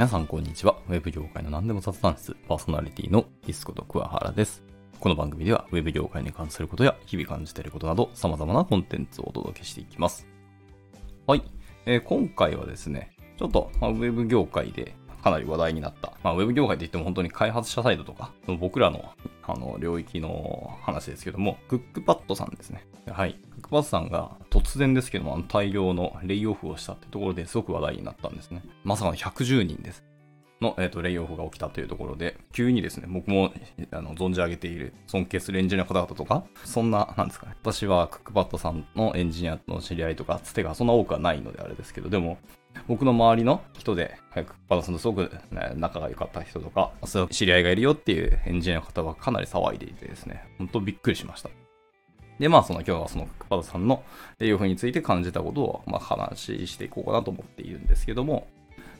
皆さんこんにちは。ウェブ業界の何でも雑談室、パーソナリティのディスコと桑原です。この番組では、ウェブ業界に関することや、日々感じていることなど、様々なコンテンツをお届けしていきます。はい。えー今回はですね、ちょっと、まあ、ウェブ業界でかなり話題になった、まあ、ウェブ業界って言っても本当に開発者サイドとか、その僕らのあの領域の話ですけども、クックパッドさんですね。はい。クックパッドさんが突然ですけども、大量のレイオフをしたってところですごく話題になったんですね。まさかの110人です。の、えー、とレイオフが起きたというところで、急にですね、僕もあの存じ上げている尊敬するエンジニアの方々とか、そんな、なんですかね、私はクックパッドさんのエンジニアの知り合いとか、つてがそんな多くはないのであれですけど、でも、僕の周りの人で、クッパドさんとすごく、ね、仲が良かった人とか、そういう知り合いがいるよっていうエンジニアの方はかなり騒いでいてですね、本当びっくりしました。で、まあ、その今日はそのクッパドさんのレイオフについて感じたことを、まあ、話していこうかなと思っているんですけども、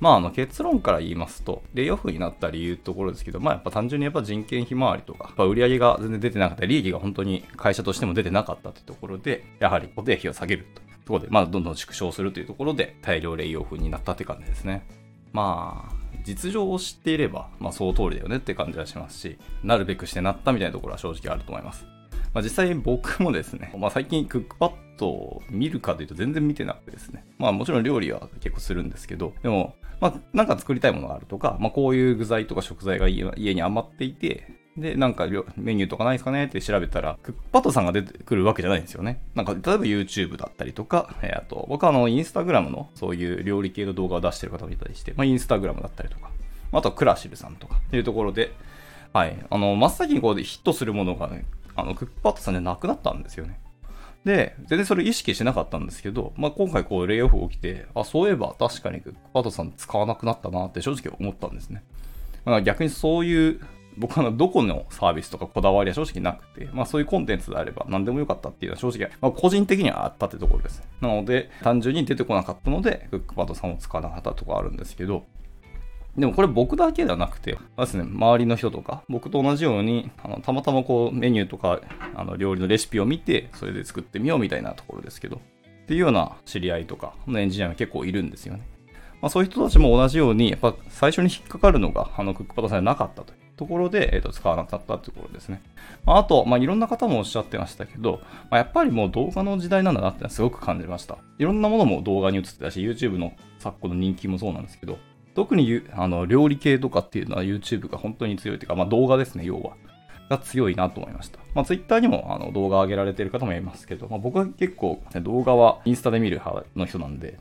まあ、あの結論から言いますと、レイオフになった理由ってところですけど、まあ、やっぱ単純にやっぱ人件費回りとか、やっぱ売り上げが全然出てなかった、利益が本当に会社としても出てなかったというところで、やはり固定費を下げると。ところで、まあ、どんどん縮小するというところで、大量レイオフになったって感じですね。まあ、実情を知っていれば、まあ、その通りだよねって感じはしますし、なるべくしてなったみたいなところは正直あると思います。まあ、実際僕もですね、まあ、最近クックパッドを見るかというと全然見てなくてですね、まあもちろん料理は結構するんですけど、でも、まあなんか作りたいものがあるとか、まあこういう具材とか食材が家家に余っていて、で、なんかメニューとかないですかねって調べたら、クッパッドさんが出てくるわけじゃないんですよね。なんか、例えば YouTube だったりとか、えーあと、僕はあの、インスタグラムのそういう料理系の動画を出してる方もいたりして、まあインスタグラムだったりとか、あとはクラシルさんとかっていうところで、はい、あの、真っ先にこうでヒットするものがね、あの、クックパッドさんじゃなくなったんですよね。で、全然それ意識してなかったんですけど、まあ、今回こうレイオフ起きて、あ、そういえば確かにクックパッドさん使わなくなったなって正直思ったんですね。まあ、逆にそういう、僕はどこのサービスとかこだわりは正直なくて、まあそういうコンテンツであれば何でもよかったっていうのは正直、まあ、個人的にはあったってところです。なので、単純に出てこなかったので、クックパッドさんを使わなかったとこあるんですけど、でもこれ僕だけではなくて、まあですね、周りの人とか、僕と同じように、あのたまたまこうメニューとかあの料理のレシピを見て、それで作ってみようみたいなところですけど、っていうような知り合いとかのエンジニアが結構いるんですよね。まあ、そういう人たちも同じように、やっぱ最初に引っかかるのが、あのクックパッドさんじゃなかったというところで、えー、と使わなかったというところですね。まあ、あと、まあ、いろんな方もおっしゃってましたけど、まあ、やっぱりもう動画の時代なんだなってのはすごく感じました。いろんなものも動画に映ってたし、YouTube の昨今の人気もそうなんですけど、特にゆあの料理系とかっていうのは YouTube が本当に強いというか、まあ、動画ですね、要は。が強いなと思いました。まあ、Twitter にもあの動画上げられてる方もいますけど、まあ、僕は結構、ね、動画はインスタで見る派の人なんで、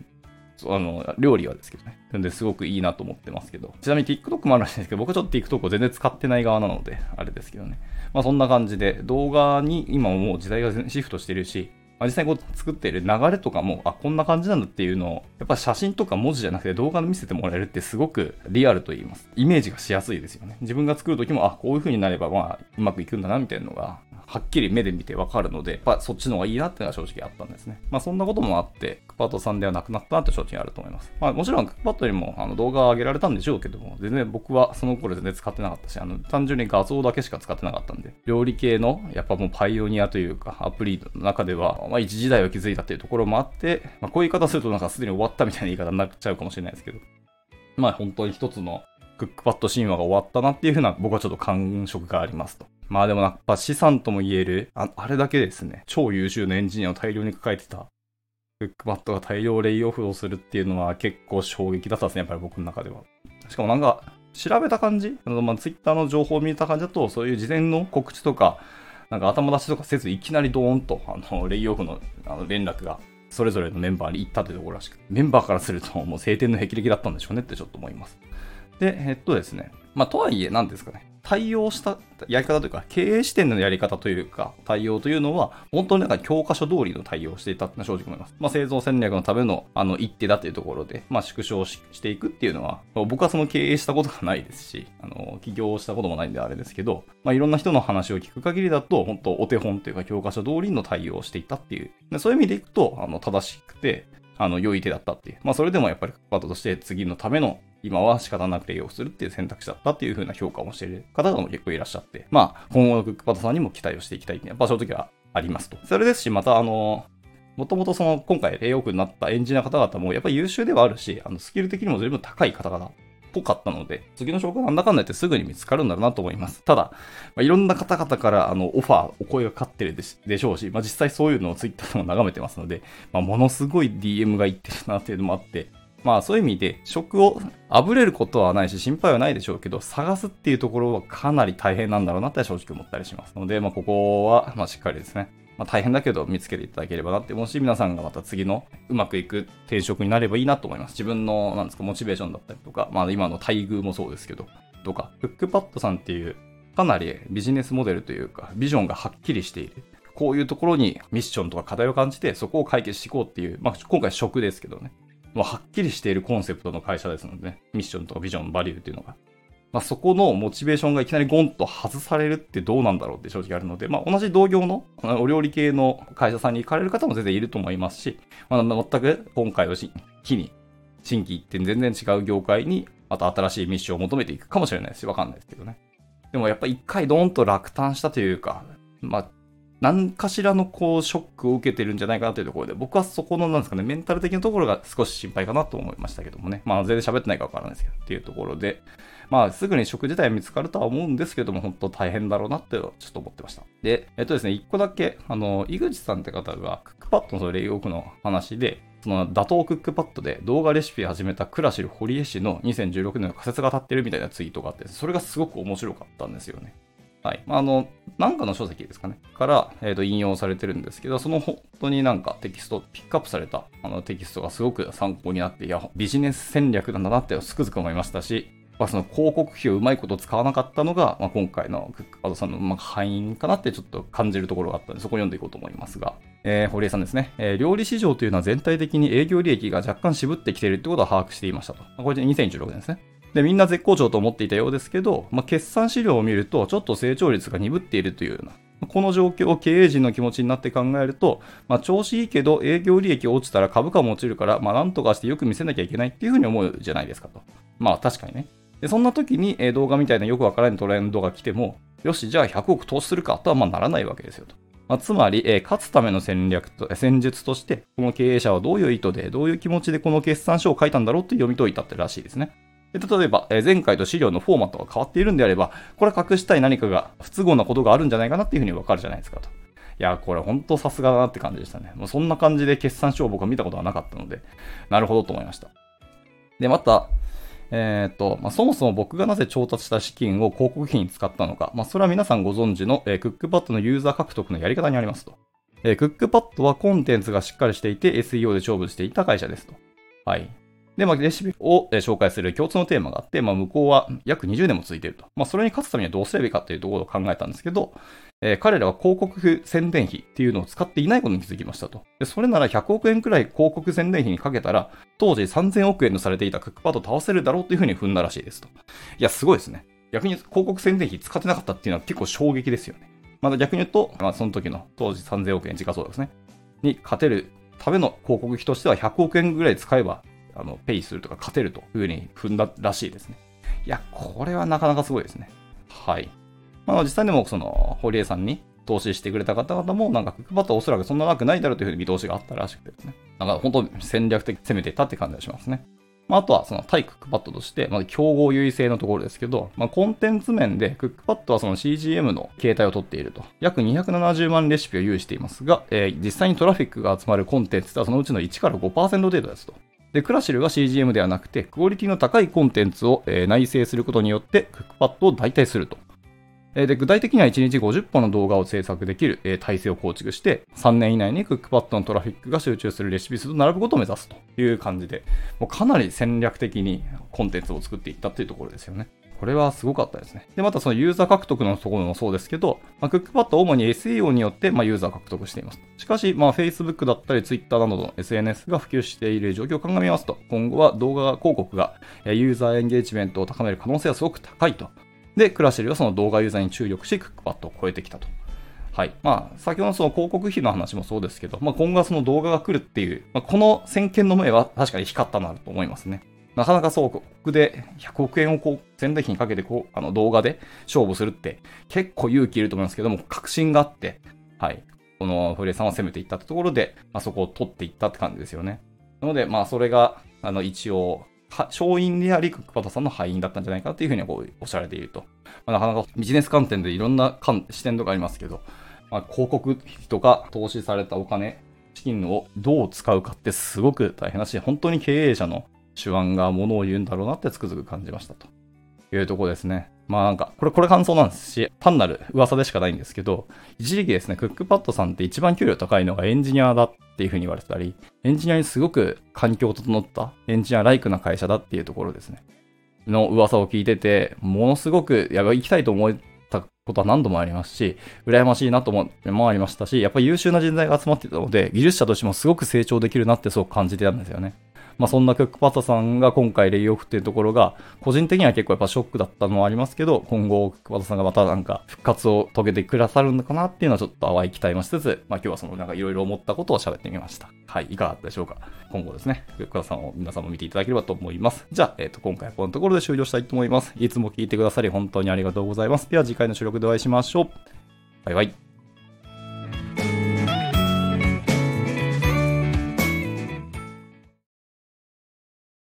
あの料理はですけどね。なんですごくいいなと思ってますけど。ちなみに TikTok もあるらしいんですけど、僕はちょっと TikTok を全然使ってない側なので、あれですけどね。まあそんな感じで、動画に今もう時代がシフトしてるし、まあ、実際にこう作っている流れとかも、あ、こんな感じなんだっていうのを、やっぱ写真とか文字じゃなくて動画で見せてもらえるってすごくリアルと言います。イメージがしやすいですよね。自分が作るときも、あ、こういう風になればまあうまくいくんだなみたいなのが、はっきり目で見てわかるので、やっぱそっちの方がいいなっていうのは正直あったんですね。まあそんなこともあって、クパッドさんではなくなったなって正直あると思います。まあもちろんクックパッドにもあの動画を上げられたんでしょうけども、全然僕はその頃全然使ってなかったし、あの単純に画像だけしか使ってなかったんで、料理系のやっぱもうパイオニアというかアプリの中では、まあ一時代を築いたっていうところもあって、まあこういう言い方するとなんかすでに終わったみたいな言い方になっちゃうかもしれないですけど、まあ本当に一つのクックパッド神話が終わったなっていうふうな僕はちょっと感触がありますと。まあでもやっぱ資産とも言える、ああれだけですね、超優秀なエンジニアを大量に抱えてたクックパッドが大量レイオフをするっていうのは結構衝撃だったですね、やっぱり僕の中では。しかもなんか、調べた感じ？あの、まあ、ツイッターの情報を見た感じだと、そういう事前の告知とか、なんか頭出しとかせず、いきなりドーンと、あの、レイオフのあの連絡が、それぞれのメンバーに行ったというところらしく、メンバーからすると、もう晴天の霹靂だったんでしょうねってちょっと思います。で、えっとですね。まあ、とはいえ、何ですかね。対応したやり方というか、経営視点のやり方というか、対応というのは、本当になんか教科書通りの対応をしていたってのは正直思います。まあ、製造戦略のための、あの、一手だというところで、まあ、縮小ししていくっていうのは、僕はその経営したことがないですし、あの、起業したこともないんであれですけど、まあ、いろんな人の話を聞く限りだと、本当お手本というか、教科書通りの対応をしていたっていう。でそういう意味でいくと、あの、正しくて、あの、良い手だったっていう。まあ、それでもやっぱりパートとして次のための今は仕方なく利用するっていう選択肢だったっていう風な評価をしている方が結構いらっしゃって、まあ、今後のクックパッドさんにも期待をしていきたいって、やっぱ正直はありますと。それですし、またあの、もともとその今回レイオフになったエンジニアの方々もやっぱり優秀ではあるし、あのスキル的にも随分高い方々ぽかったので、次の証拠なんだかんだ言ってすぐに見つかるんだろうなと思います。ただ、まあ、いろんな方々からあのオファー、お声がかかってるでしょうし、まあ、実際そういうのをツイッターでも眺めてますので、まあ、ものすごい DM がいってるなっていうのもあって、まあそういう意味で職をあぶれることはないし心配はないでしょうけど探すっていうところはかなり大変なんだろうなって正直思ったりしますので、まあここはまあしっかりですね。まあ大変だけど見つけていただければなって思うし、皆さんがまた次のうまくいく転職になればいいなと思います。自分のなんですかモチベーションだったりとか、まあ今の待遇もそうですけど、とか、フックパッドさんっていうかなりビジネスモデルというか、ビジョンがはっきりしている。こういうところにミッションとか課題を感じて、そこを解決していこうっていう、まあ今回職ですけどね。もうはっきりしているコンセプトの会社ですのでね、ミッションとかビジョン、バリューっていうのが。まあ、そこのモチベーションがいきなりゴンと外されるってどうなんだろうって正直あるので、まあ、同じ同業のお料理系の会社さんに行かれる方も全然いると思いますし、まあ、全く今回を機に、新規一点全然違う業界にまた新しいミッションを求めていくかもしれないし、わかんないですけどね。でもやっぱ一回ドーンと落胆したというか、まあ、何かしらのこうショックを受けてるんじゃないかなというところで、僕はそこのなんですかね、メンタル的なところが少し心配かなと思いましたけどもね。まあ全然喋ってないかわからないですけど、っていうところで、まあすぐに職自体見つかるとは思うんですけども、本当大変だろうなってちょっと思ってました。で、えっとですね、一個だけ、あの、井口さんって方が、クックパッドのそのレイオフの話で、その打倒クックパッドで動画レシピ始めたクラシル堀江氏の2016年の仮説が立ってるみたいなツイートがあって、それがすごく面白かったんですよね。はい。あ、の、なんかの書籍ですかね。から、え、ー、と、引用されてるんですけど、その本当になんかテキスト、ピックアップされたあのテキストがすごく参考になって、いや、ビジネス戦略なんだなってつくづく思いましたし、まあ、その広告費をうまいこと使わなかったのが、まあ、今回のクックパッドさんのまあ敗因かなってちょっと感じるところがあったので、そこを読んでいこうと思いますが、えー、堀江さんですね、えー、料理市場というのは全体的に営業利益が若干渋ってきているってことは把握していましたと。これで2016年ですね。で、みんな絶好調と思っていたようですけど、まあ、決算資料を見ると、ちょっと成長率が鈍っているというような、この状況を経営陣の気持ちになって考えると、まあ、調子いいけど営業利益落ちたら株価も落ちるから、まあ、なんとかしてよく見せなきゃいけないっていうふうに思うじゃないですかと。まあ確かにね。でそんな時に、動画みたいなよくわからないトレンドが来ても、よし、じゃあ100億投資するかとはまあならないわけですよと。まあ、つまり、え、勝つための戦略と、戦術として、この経営者はどういう意図で、どういう気持ちでこの決算書を書いたんだろうと読み解いたってらしいですね。例えば、え前回と資料のフォーマットが変わっているんであれば、これ隠したい何かが不都合なことがあるんじゃないかなっていうふうにわかるじゃないですかと。いや、これ本当さすがだなって感じでしたね。もうそんな感じで決算書を僕は見たことはなかったので、なるほどと思いました。で、また、えっ、と、まあ、そもそも僕がなぜ調達した資金を広告費に使ったのか、まあ、それは皆さんご存知の、えー、クックパッドのユーザー獲得のやり方にありますと。えー、クックパッドはコンテンツがしっかりしていて SEO で勝負していた会社ですと。はい。で、まあ、レシピを紹介する共通のテーマがあって、まあ、向こうは約20年も続いていると。まあ、それに勝つためにはどうすればいいかっていうところを考えたんですけど、えー、彼らは広告宣伝費っていうのを使っていないことに気づきましたと。で、それなら100億円くらい広告宣伝費にかけたら、当時3000億円とされていたクックパッドを倒せるだろうというふうに踏んだらしいですと。いや、すごいですね。逆に広告宣伝費使ってなかったっていうのは結構衝撃ですよね。また逆に言うと、まあ、その時の当時3000億円時価総額ですね。に勝てるための広告費としては100億円ぐらい使えばあの、ペイするとか勝てるというふうに踏んだらしいですね。いや、これはなかなかすごいですね。はい。まあ、実際でも、その、堀江さんに投資してくれた方々も、なんか、クックパッドはおそらくそんななくないだろうというふうに見通しがあったらしくてですね。なんか、本当戦略的に攻めていったって感じがしますね。まあ、あとは、その、対クックパッドとして、まあ、競合優位性のところですけど、まあ、コンテンツ面で、クックパッドはその CGM の形態をとっていると。約270万レシピを有していますが、えー、実際にトラフィックが集まるコンテンツはそのうちの1から5%程度ですと。で、クラシルは CGM ではなくて、クオリティの高いコンテンツを、えー、内製することによって、クックパッドを代替すると。えで具体的には1日50本の動画を制作できる、え、体制を構築して、3年以内にクックパッドのトラフィックが集中するレシピ数と並ぶことを目指すという感じで、もうかなり戦略的にコンテンツを作っていったというところですよね。これはすごかったですね。で、またそのユーザー獲得のところもそうですけど、まあ、クックパッドは主に SEO によって、まあ、ユーザー獲得しています。しかし、まあ、Facebook だったり Twitter などの SNS が普及している状況を鑑みますと、今後は動画広告がユーザーエンゲージメントを高める可能性はすごく高いと。で、クラシルはその動画ユーザーに注力し、クックパッドを超えてきたと。はい。まあ、先ほどのその広告費の話もそうですけど、まあ、今後はその動画が来るっていう、まあ、この先見の目は確かに光ったなと思いますね。なかなかそう、僕で100億円をこう、宣伝費にかけてこう、あの動画で勝負するって結構勇気いると思いますけども、確信があって、はい。このフレさんは攻めていったってところで、まあ、そこを取っていったって感じですよね。なので、まあそれが、あの一応、勝因であり、クックパッドさんの敗因だったんじゃないかというふうにこうおっしゃられていると。まあ、なかなかビジネス観点でいろんな視点とかありますけど、まあ、広告費とか投資されたお金、資金をどう使うかってすごく大変だし、本当に経営者の手腕がものを言うんだろうなってつくづく感じましたというところですね。まあなんか、これ、これ感想なんですし、単なる噂でしかないんですけど、一時期ですね、クックパッドさんって一番給料高いのがエンジニアだっていうふうに言われてたり、エンジニアにすごく環境を整ったエンジニアライクな会社だっていうところですね。の噂を聞いてて、ものすごく、やばい、行きたいと思ったことは何度もありますし、羨ましいなと思ってもありましたし、やっぱり優秀な人材が集まってたので、技術者としてもすごく成長できるなってすごく感じてたんですよね。まあ、そんなクックパッドさんが今回レイオフっていうところが、個人的には結構やっぱショックだったのもありますけど、今後クックパッドさんがまたなんか復活を遂げてくださるのかなっていうのはちょっと淡い期待もしつつ、まあ今日はそのなんかいろいろ思ったことを喋ってみました。はい、いかがだったでしょうか？今後ですね、クックパッドさんを皆さんも見ていただければと思います。じゃあ、えっ、ー、と、今回はこのところで終了したいと思います。いつも聞いてくださり本当にありがとうございます。では次回の収録でお会いしましょう。バイバイ。